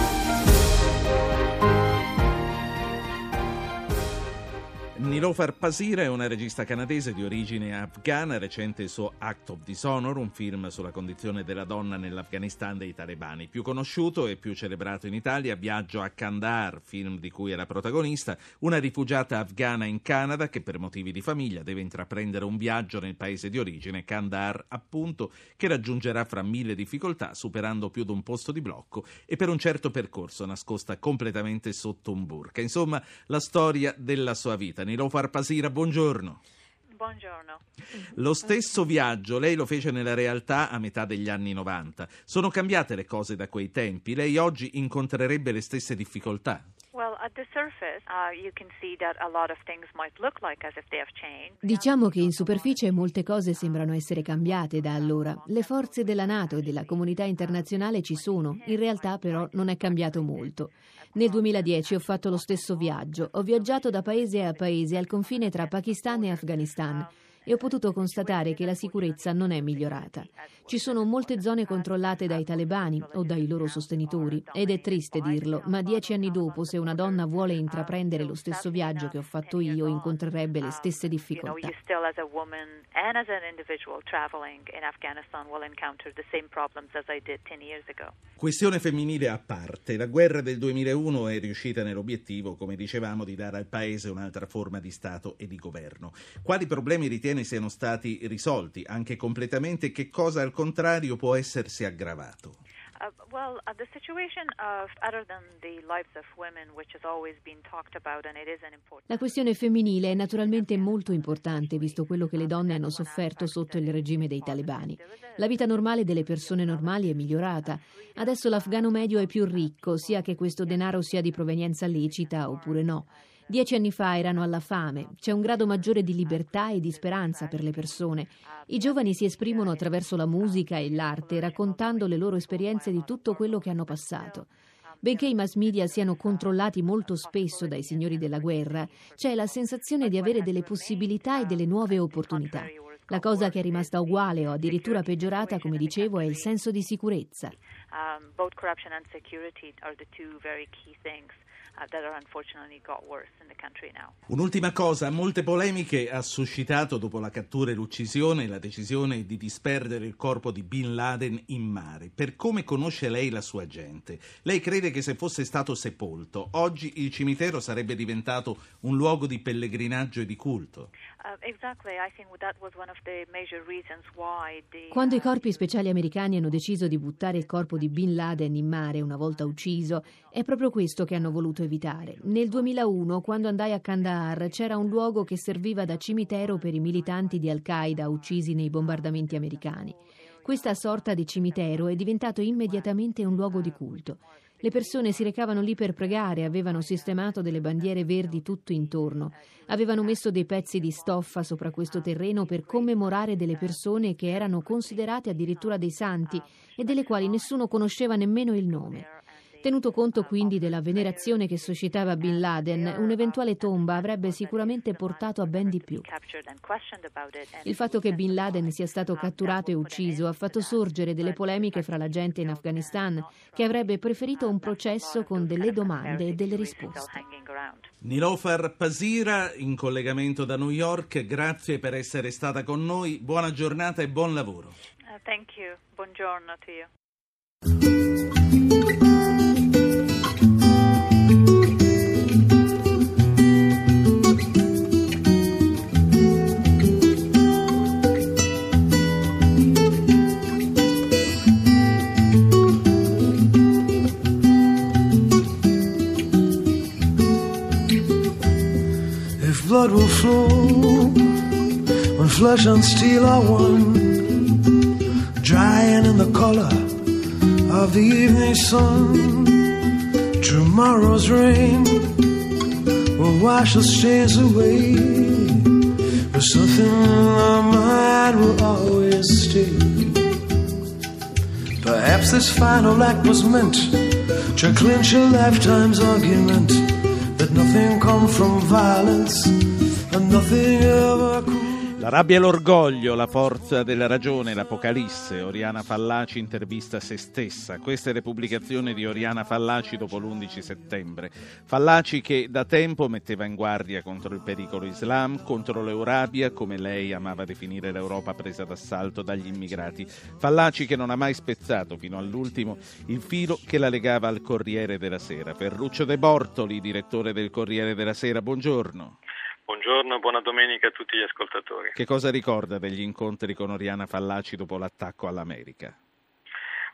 Nilofar Pasira è una regista canadese di origine afghana, recente il suo Act of Dishonor, un film sulla condizione della donna nell'Afghanistan dei talebani. Più conosciuto e più celebrato in Italia, Viaggio a Kandahar, film di cui è la protagonista, una rifugiata afghana in Canada che per motivi di famiglia deve intraprendere un viaggio nel paese di origine, Kandahar appunto, che raggiungerà fra mille difficoltà, superando più di un posto di blocco e per un certo percorso nascosta completamente sotto un burka. Insomma, la storia della sua vita. Nilofar Pasira, buongiorno. Buongiorno. Lo stesso viaggio lei lo fece nella realtà a metà degli anni 90. Sono cambiate le cose da quei tempi? Lei oggi incontrerebbe le stesse difficoltà? Diciamo che in superficie molte cose sembrano essere cambiate da allora. Le forze della Nato e della comunità internazionale ci sono, in realtà però non è cambiato molto. Nel 2010 ho fatto lo stesso viaggio, ho viaggiato da paese a paese al confine tra Pakistan e Afghanistan e ho potuto constatare che la sicurezza non è migliorata. Ci sono molte zone controllate dai talebani o dai loro sostenitori ed è triste dirlo, ma dieci anni dopo se una donna vuole intraprendere lo stesso viaggio che ho fatto io incontrerebbe le stesse difficoltà. Questione femminile a parte, la guerra del 2001 è riuscita nell'obiettivo, come dicevamo, di dare al Paese un'altra forma di Stato e di governo. Quali problemi ritiene siano stati risolti, anche completamente, che cosa al contrario può essersi aggravato? Uh, well, uh, the situation of other than the lives of women, which has always been talked about, and it is an important. La questione femminile è naturalmente molto importante, visto quello che le donne hanno sofferto sotto il regime dei talebani. La vita normale delle persone normali è migliorata. Adesso l'afgano medio è più ricco, sia che questo denaro sia di provenienza lecita oppure no. Dieci anni fa erano alla fame, c'è un grado maggiore di libertà e di speranza per le persone. I giovani si esprimono attraverso la musica e l'arte, raccontando le loro esperienze di tutto quello che hanno passato. Benché i mass media siano controllati molto spesso dai signori della guerra, c'è la sensazione di avere delle possibilità e delle nuove opportunità. La cosa che è rimasta uguale o addirittura peggiorata, come dicevo, è il senso di sicurezza. Um, both corruption and security are the two very key things. Uh, Un'ultima cosa, molte polemiche ha suscitato dopo la cattura e l'uccisione la decisione di disperdere il corpo di Bin Laden in mare. Per come conosce lei la sua gente, lei crede che se fosse stato sepolto, oggi il cimitero sarebbe diventato un luogo di pellegrinaggio e di culto? Uh, Quando i corpi speciali americani hanno deciso di buttare il corpo di Bin Laden in mare una volta ucciso, è proprio questo che hanno voluto evitare. Nel 2001, quando andai a Kandahar, c'era un luogo che serviva da cimitero per i militanti di Al-Qaeda uccisi nei bombardamenti americani. Questa sorta di cimitero è diventato immediatamente un luogo di culto. Le persone si recavano lì per pregare, avevano sistemato delle bandiere verdi tutto intorno, avevano messo dei pezzi di stoffa sopra questo terreno per commemorare delle persone che erano considerate addirittura dei santi e delle quali nessuno conosceva nemmeno il nome. Tenuto conto quindi della venerazione che suscitava Bin Laden, un'eventuale tomba avrebbe sicuramente portato a ben di più. Il fatto che Bin Laden sia stato catturato e ucciso ha fatto sorgere delle polemiche fra la gente in Afghanistan, che avrebbe preferito un processo con delle domande e delle risposte. Nilofar Pasira, in collegamento da New York, grazie per essere stata con noi, buona giornata e buon lavoro. Uh, thank you. Buongiorno to you. Blood will flow when flesh and steel are one, drying in the color of the evening sun. Tomorrow's rain will wash the stains away, but something in our mind will always stay. Perhaps this final act was meant to clinch a lifetime's argument nothing comes from violence and nothing ever could. La rabbia e l'orgoglio, la forza della ragione, l'Apocalisse. Oriana Fallaci intervista se stessa. Questa è la pubblicazione di Oriana Fallaci dopo l'11 settembre. Fallaci che da tempo metteva in guardia contro il pericolo Islam, contro l'Eurabia, come lei amava definire l'Europa presa d'assalto dagli immigrati. Fallaci che non ha mai spezzato fino all'ultimo il filo che la legava al Corriere della Sera. Ferruccio De Bortoli, direttore del Corriere della Sera, buongiorno. Buongiorno, buona domenica a tutti gli ascoltatori. Che cosa ricorda degli incontri con Oriana Fallaci dopo l'attacco all'America?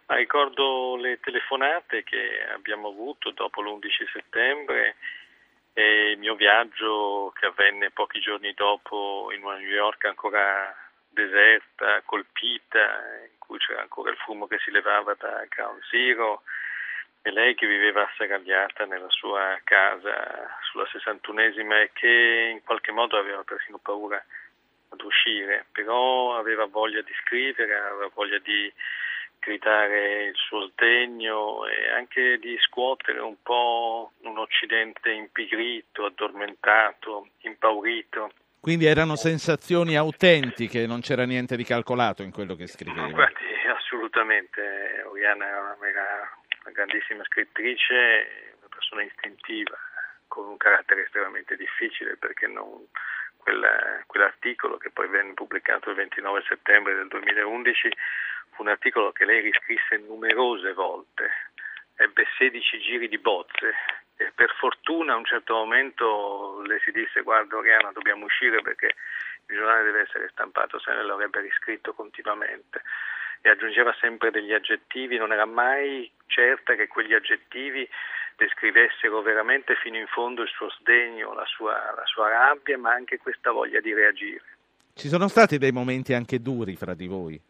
Ma ricordo le telefonate che abbiamo avuto dopo l'11 settembre e il mio viaggio che avvenne pochi giorni dopo in una New York ancora deserta, colpita, in cui c'era ancora il fumo che si levava da Ground Zero e lei che viveva assagagliata nella sua casa sulla 61esima e che in qualche modo aveva persino paura ad uscire, però aveva voglia di scrivere, aveva voglia di gridare il suo sdegno e anche di scuotere un po' un Occidente impigrito, addormentato, impaurito. Quindi erano sensazioni autentiche, non c'era niente di calcolato in quello che scriveva. Guardi, assolutamente, Oriana era una grandissima scrittrice, una persona istintiva, con un carattere estremamente difficile perché non, quella, quell'articolo che poi venne pubblicato il 29 settembre del 2011 fu un articolo che lei riscrisse numerose volte, ebbe 16 giri di bozze e per fortuna a un certo momento le si disse guarda Oriana dobbiamo uscire perché il giornale deve essere stampato, se ne l'avrebbe riscritto continuamente e aggiungeva sempre degli aggettivi, non era mai certa che quegli aggettivi descrivessero veramente fino in fondo il suo sdegno, la sua, la sua rabbia, ma anche questa voglia di reagire. Ci sono stati dei momenti anche duri fra di voi?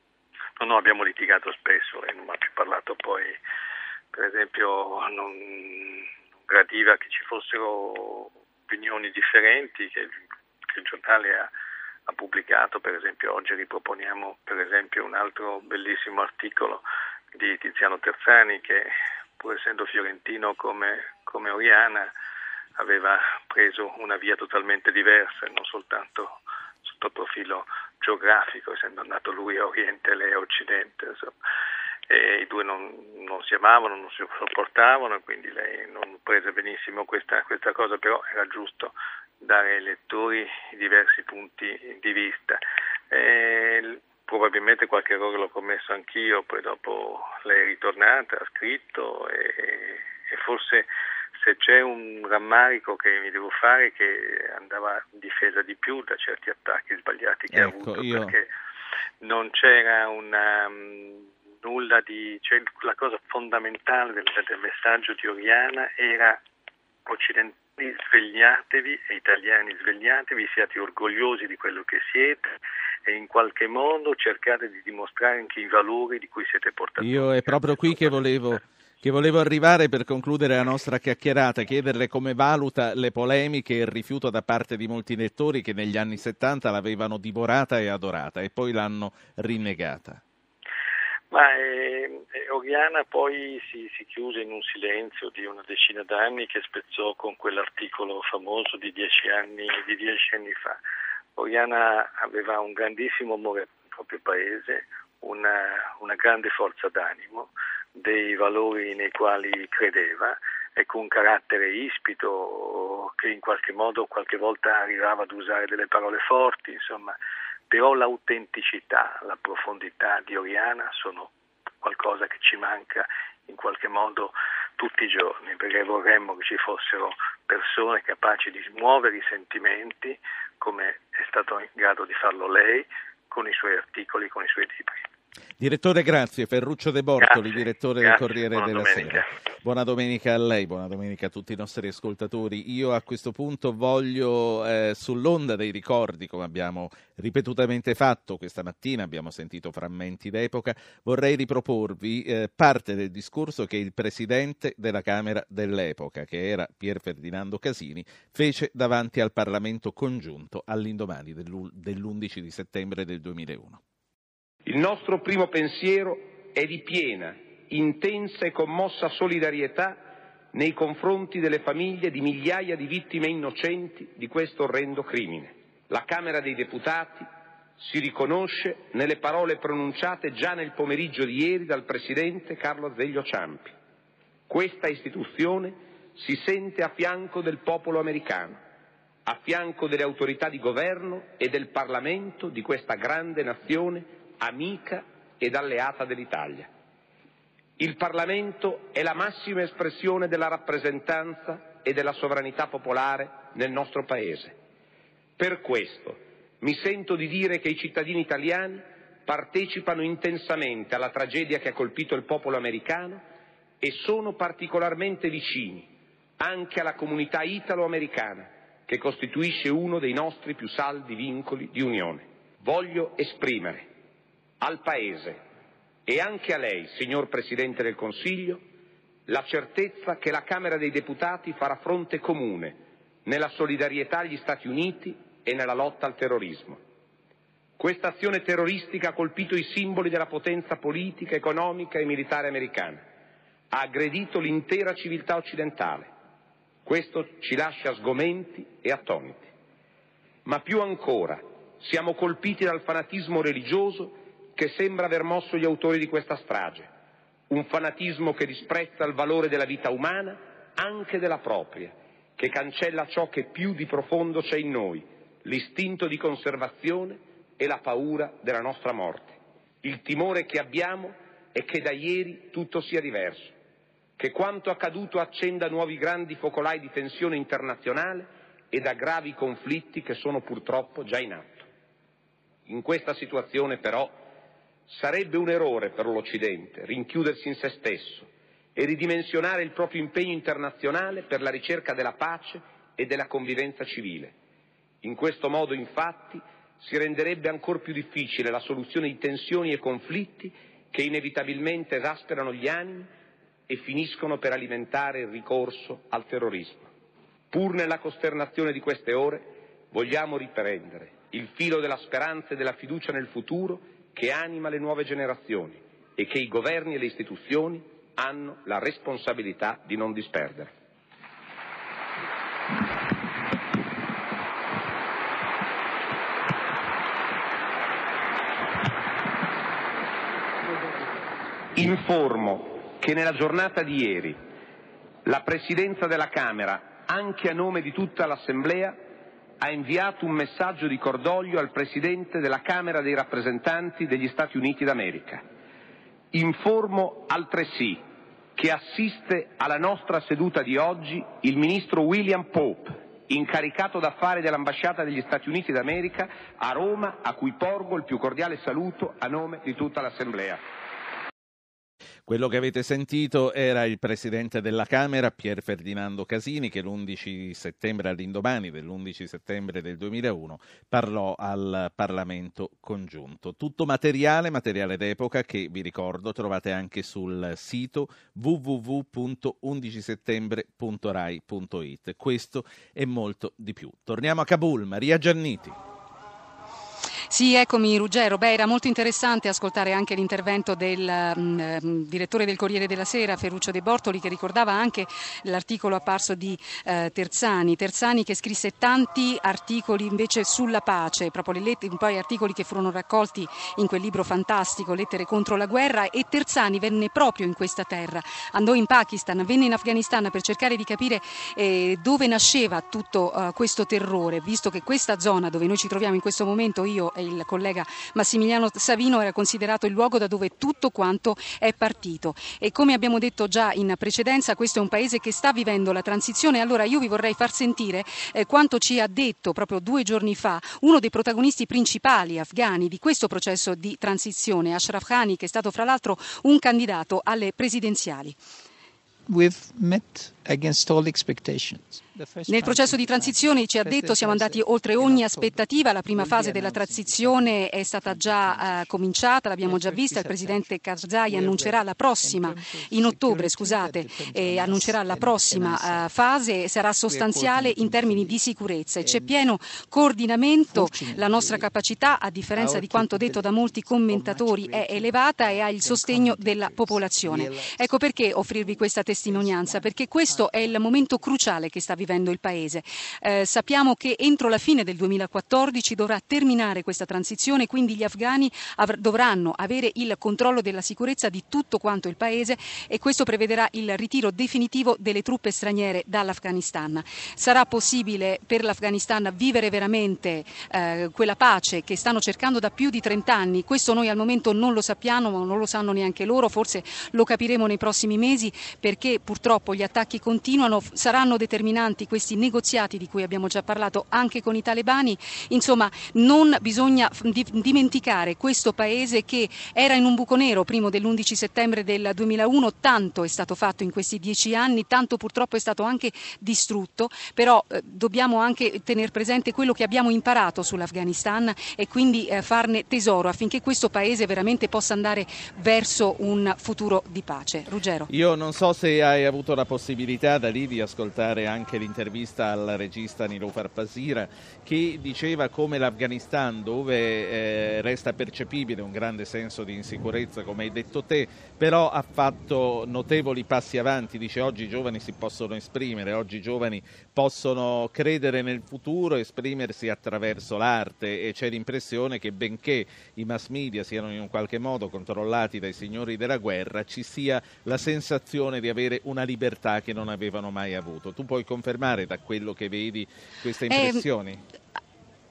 No, no, abbiamo litigato spesso e non mi ha più parlato poi, per esempio, non, non gradiva che ci fossero opinioni differenti che, che il giornale ha, ha, pubblicato, per esempio oggi riproponiamo per esempio un altro bellissimo articolo di Tiziano Terzani che pur essendo fiorentino come, come Oriana aveva preso una via totalmente diversa, non soltanto sotto il profilo geografico, essendo andato lui a Oriente e lei a Occidente. Insomma. E I due non, non, si amavano, non si sopportavano, quindi lei non prese benissimo questa, questa cosa, però era giusto dare ai lettori diversi punti di vista. E probabilmente qualche errore l'ho commesso anch'io, poi dopo lei è ritornata, ha scritto e, e forse se c'è un rammarico che mi devo fare che andava difesa di più da certi attacchi sbagliati che ecco, ha avuto io... perché non c'era una, um, nulla di cioè, la cosa fondamentale del, del messaggio di Oriana era occidentali svegliatevi e italiani svegliatevi siate orgogliosi di quello che siete e in qualche modo cercate di dimostrare anche i valori di cui siete portatori. Io è proprio qui che volevo che volevo arrivare per concludere la nostra chiacchierata, chiederle come valuta le polemiche e il rifiuto da parte di molti lettori che negli anni 70 l'avevano divorata e adorata e poi l'hanno rinnegata. Ma eh, Oriana poi si, si, chiuse in un silenzio di una decina d'anni che spezzò con quell'articolo famoso di dieci anni, di dieci anni fa. Oriana aveva un grandissimo amore per il proprio paese, una, una grande forza d'animo, dei valori nei quali credeva e con un carattere ispito che in qualche modo qualche volta arrivava ad usare delle parole forti, insomma, però l'autenticità, la profondità di Oriana sono qualcosa che ci manca in qualche modo tutti i giorni, perché vorremmo che ci fossero persone capaci di smuovere i sentimenti come è stato in grado di farlo lei con i suoi articoli, con i suoi libri. Direttore, grazie. Ferruccio De Bortoli, grazie, direttore grazie, del Corriere della domenica. Sera. Buona domenica a lei, buona domenica a tutti i nostri ascoltatori. Io a questo punto voglio, eh, sull'onda dei ricordi, come abbiamo ripetutamente fatto questa mattina, abbiamo sentito frammenti d'epoca, vorrei riproporvi eh, parte del discorso che il presidente della Camera dell'epoca, che era Pier Ferdinando Casini, fece davanti al Parlamento congiunto all'indomani dell'11 di settembre del 2001. Il nostro primo pensiero è di piena, intensa e commossa solidarietà nei confronti delle famiglie di migliaia di vittime innocenti di questo orrendo crimine. La Camera dei Deputati si riconosce nelle parole pronunciate già nel pomeriggio di ieri dal Presidente Carlo Azeglio Ciampi. Questa istituzione si sente a fianco del popolo americano, a fianco delle autorità di governo e del Parlamento di questa grande nazione amica ed alleata dell'Italia. Il Parlamento è la massima espressione della rappresentanza e della sovranità popolare nel nostro Paese. Per questo mi sento di dire che i cittadini italiani partecipano intensamente alla tragedia che ha colpito il popolo americano e sono particolarmente vicini anche alla comunità italo-americana che costituisce uno dei nostri più saldi vincoli di unione. Voglio esprimere al Paese e anche a lei, signor Presidente del Consiglio, la certezza che la Camera dei Deputati farà fronte comune nella solidarietà agli Stati Uniti e nella lotta al terrorismo. Questa azione terroristica ha colpito i simboli della potenza politica, economica e militare americana, ha aggredito l'intera civiltà occidentale. Questo ci lascia sgomenti e attoniti. Ma più ancora siamo colpiti dal fanatismo religioso che sembra aver mosso gli autori di questa strage, un fanatismo che disprezza il valore della vita umana, anche della propria, che cancella ciò che più di profondo c'è in noi, l'istinto di conservazione e la paura della nostra morte. Il timore che abbiamo è che da ieri tutto sia diverso, che quanto accaduto accenda nuovi grandi focolai di tensione internazionale e da gravi conflitti che sono purtroppo già in atto. In questa situazione però Sarebbe un errore per l'Occidente rinchiudersi in se stesso e ridimensionare il proprio impegno internazionale per la ricerca della pace e della convivenza civile. In questo modo, infatti, si renderebbe ancor più difficile la soluzione di tensioni e conflitti che inevitabilmente esasperano gli animi e finiscono per alimentare il ricorso al terrorismo. Pur nella costernazione di queste ore, vogliamo riprendere il filo della speranza e della fiducia nel futuro che anima le nuove generazioni e che i governi e le istituzioni hanno la responsabilità di non disperdere. Informo che nella giornata di ieri la Presidenza della Camera, anche a nome di tutta l'Assemblea, ha inviato un messaggio di cordoglio al Presidente della Camera dei rappresentanti degli Stati Uniti d'America. Informo altresì che assiste alla nostra seduta di oggi il Ministro William Pope, incaricato d'affari dell'Ambasciata degli Stati Uniti d'America a Roma, a cui porgo il più cordiale saluto a nome di tutta l'Assemblea. Quello che avete sentito era il presidente della Camera, Pier Ferdinando Casini, che l'11 settembre, all'indomani dell'11 settembre del 2001, parlò al Parlamento congiunto. Tutto materiale, materiale d'epoca, che vi ricordo trovate anche sul sito www.11settembre.rai.it. Questo e molto di più. Torniamo a Kabul, Maria Gianniti. Sì, eccomi Ruggero. Beh, era molto interessante ascoltare anche l'intervento del mm, direttore del Corriere della Sera, Ferruccio De Bortoli, che ricordava anche l'articolo apparso di eh, Terzani. Terzani che scrisse tanti articoli invece sulla pace, proprio le po' gli articoli che furono raccolti in quel libro fantastico, Lettere contro la guerra, e Terzani venne proprio in questa terra, andò in Pakistan, venne in Afghanistan per cercare di capire eh, dove nasceva tutto uh, questo terrore, visto che questa zona dove noi ci troviamo in questo momento, io il collega Massimiliano Savino era considerato il luogo da dove tutto quanto è partito. E come abbiamo detto già in precedenza, questo è un paese che sta vivendo la transizione. Allora io vi vorrei far sentire eh, quanto ci ha detto proprio due giorni fa uno dei protagonisti principali afghani di questo processo di transizione, Ashraf Ghani, che è stato fra l'altro un candidato alle presidenziali. We've met against all expectations. Nel processo di transizione ci ha detto siamo andati oltre ogni aspettativa, la prima fase della transizione è stata già uh, cominciata, l'abbiamo già vista, il presidente Karzai annuncerà la prossima, in ottobre scusate, eh, annuncerà la prossima uh, fase, sarà sostanziale in termini di sicurezza. E c'è pieno coordinamento, la nostra capacità a differenza di quanto detto da molti commentatori è elevata e ha il sostegno della popolazione. Ecco perché offrirvi questa testimonianza, perché questo è il momento cruciale che sta vivendo vivendo il Paese. Eh, sappiamo che entro la fine del 2014 dovrà terminare questa transizione, quindi gli afghani av- dovranno avere il controllo della sicurezza di tutto quanto il Paese e questo prevederà il ritiro definitivo delle truppe straniere dall'Afghanistan. Sarà possibile per l'Afghanistan vivere veramente eh, quella pace che stanno cercando da più di 30 anni? Questo noi al momento non lo sappiamo, ma non lo sanno neanche loro, forse lo capiremo nei prossimi mesi perché purtroppo gli attacchi continuano, saranno determinanti avanti questi negoziati di cui abbiamo già parlato anche con i talebani. Insomma, non bisogna dimenticare questo paese che era in un buco nero prima dell'11 settembre del 2001, tanto è stato fatto in questi dieci anni, tanto purtroppo è stato anche distrutto, però eh, dobbiamo anche tenere presente quello che abbiamo imparato sull'Afghanistan e quindi eh, farne tesoro affinché questo paese veramente possa andare verso un futuro di pace. Ruggero. Io non so se hai avuto la possibilità da lì di ascoltare anche l'intervista al regista Nilofar Pasira che diceva come l'Afghanistan dove eh, resta percepibile un grande senso di insicurezza come hai detto te però ha fatto notevoli passi avanti. Dice oggi i giovani si possono esprimere oggi i giovani possono credere nel futuro esprimersi attraverso l'arte e c'è l'impressione che benché i mass media siano in un qualche modo controllati dai signori della guerra ci sia la sensazione di avere una libertà che non avevano mai avuto. Tu puoi confermare confermare da quello che vedi queste impressioni? Eh,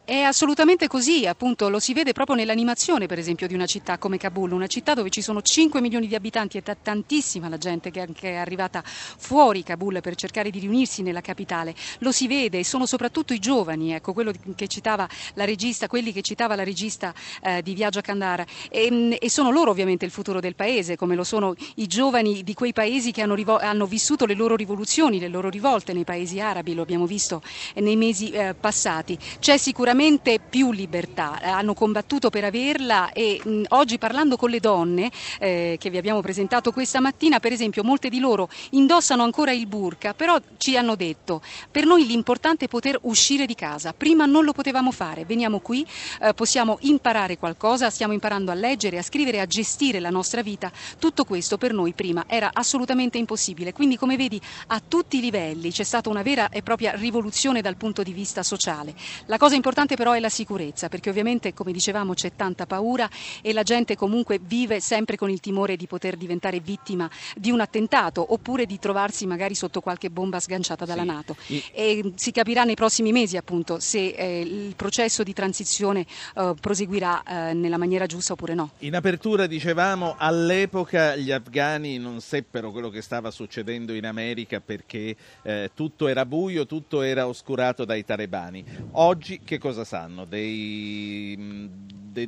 È assolutamente così, appunto, lo si vede proprio nell'animazione, per esempio, di una città come Kabul, una città dove ci sono 5 milioni di abitanti e t- tantissima la gente che è arrivata fuori Kabul per cercare di riunirsi nella capitale. Lo si vede, e sono soprattutto i giovani, ecco, quello che citava la regista, quelli che citava la regista eh, di Viaggio a Kandahar, e, e, sono loro ovviamente il futuro del paese, come lo sono i giovani di quei paesi che hanno, rivo- hanno vissuto le loro rivoluzioni, le loro rivolte nei paesi arabi, lo abbiamo visto nei mesi eh, passati. C'è sicuramente sicuramente più libertà, hanno combattuto per averla e mh, oggi parlando con le donne eh, che vi abbiamo presentato questa mattina, per esempio molte di loro indossano ancora il burka, però ci hanno detto per noi l'importante è poter uscire di casa, prima non lo potevamo fare, veniamo qui, eh, possiamo imparare qualcosa, stiamo imparando a leggere, a scrivere, a gestire la nostra vita, tutto questo per noi prima era assolutamente impossibile, quindi come vedi a tutti i livelli c'è stata una vera e propria rivoluzione dal punto di vista sociale. La cosa importante importante però è la sicurezza, perché ovviamente, come dicevamo, c'è tanta paura e la gente comunque vive sempre con il timore di poter diventare vittima di un attentato oppure di trovarsi magari sotto qualche bomba sganciata dalla sì. Nato. E si capirà nei prossimi mesi appunto se eh, il processo di transizione eh, proseguirà eh, nella maniera giusta oppure no. In apertura dicevamo all'epoca gli afghani non seppero quello che stava succedendo in America perché eh, tutto era buio, tutto era oscurato dai talebani. Oggi che cosa cosa sanno dei,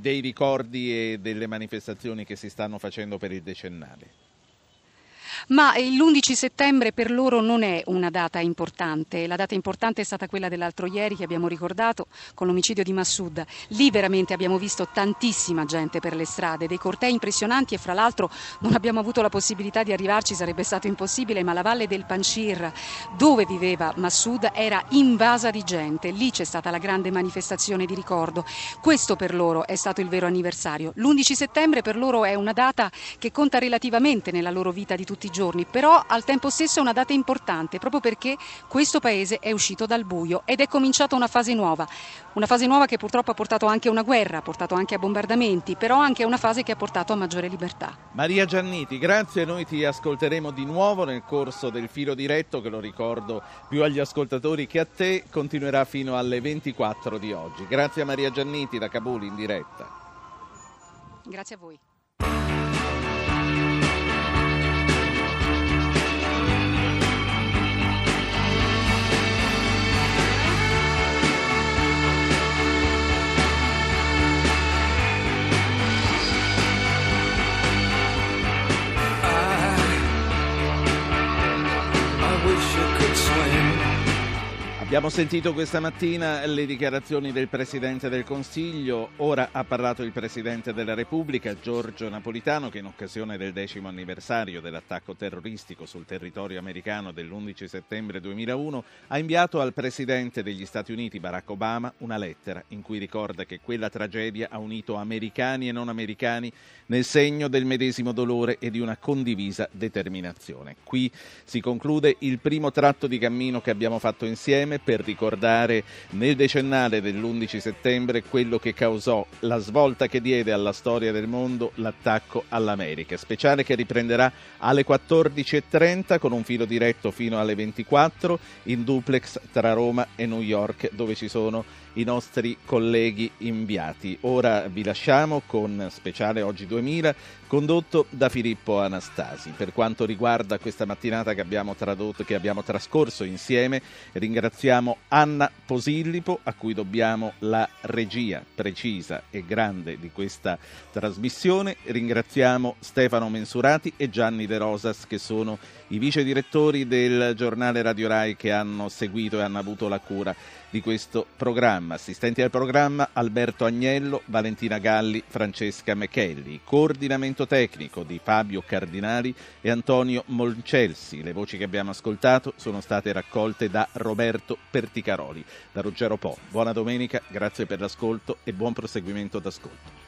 dei, ricordi e delle manifestazioni che si stanno facendo per il decennale? Ma l'11 settembre per loro non è una data importante. La data importante è stata quella dell'altro ieri che abbiamo ricordato con l'omicidio di Massoud. Lì veramente abbiamo visto tantissima gente per le strade, dei cortei impressionanti e fra l'altro non abbiamo avuto la possibilità di arrivarci, sarebbe stato impossibile, ma la valle del Panshir dove viveva Massoud era invasa di gente. Lì c'è stata la grande manifestazione di ricordo. Questo per loro è stato il vero anniversario. L'11 settembre per loro è una data che conta relativamente nella loro vita di tutti i giorni però al tempo stesso è una data importante proprio perché questo paese è uscito dal buio ed è cominciata una fase nuova, una fase nuova che purtroppo ha portato anche a una guerra, ha portato anche a bombardamenti, però anche una fase che ha portato a maggiore libertà. Maria Gianniti, grazie, noi ti ascolteremo di nuovo nel corso del filo diretto che lo ricordo più agli ascoltatori che a te, continuerà fino alle 24 di oggi. Grazie a Maria Gianniti da Kabul in diretta. Grazie a voi. Abbiamo sentito questa mattina le dichiarazioni del Presidente del Consiglio, ora ha parlato il Presidente della Repubblica, Giorgio Napolitano, che in occasione del decimo anniversario dell'attacco terroristico sul territorio americano dell'11 settembre 2001, ha inviato al Presidente degli Stati Uniti, Barack Obama, una lettera in cui ricorda che quella tragedia ha unito americani e non americani nel segno del medesimo dolore e di una condivisa determinazione. Qui si conclude il primo tratto di cammino che abbiamo fatto insieme per ricordare nel decennale dell'11 settembre quello che causò la svolta che diede alla storia del mondo l'attacco all'America. Speciale che riprenderà alle 14.30 con un filo diretto fino alle 24 in duplex tra Roma e New York dove ci sono i nostri colleghi inviati. Ora vi lasciamo con speciale Oggi 2000 condotto da Filippo Anastasi. Per quanto riguarda questa mattinata che abbiamo, tradotto, che abbiamo trascorso insieme, ringraziamo Anna Posillipo a cui dobbiamo la regia precisa e grande di questa trasmissione. Ringraziamo Stefano Mensurati e Gianni De Rosas che sono i vice direttori del giornale Radio Rai che hanno seguito e hanno avuto la cura di questo programma. Assistenti al programma Alberto Agnello, Valentina Galli, Francesca Mechelli. Coordinamento tecnico di Fabio Cardinali e Antonio Moncelsi. Le voci che abbiamo ascoltato sono state raccolte da Roberto Perticaroli. Da Ruggero Po. Buona domenica, grazie per l'ascolto e buon proseguimento d'ascolto.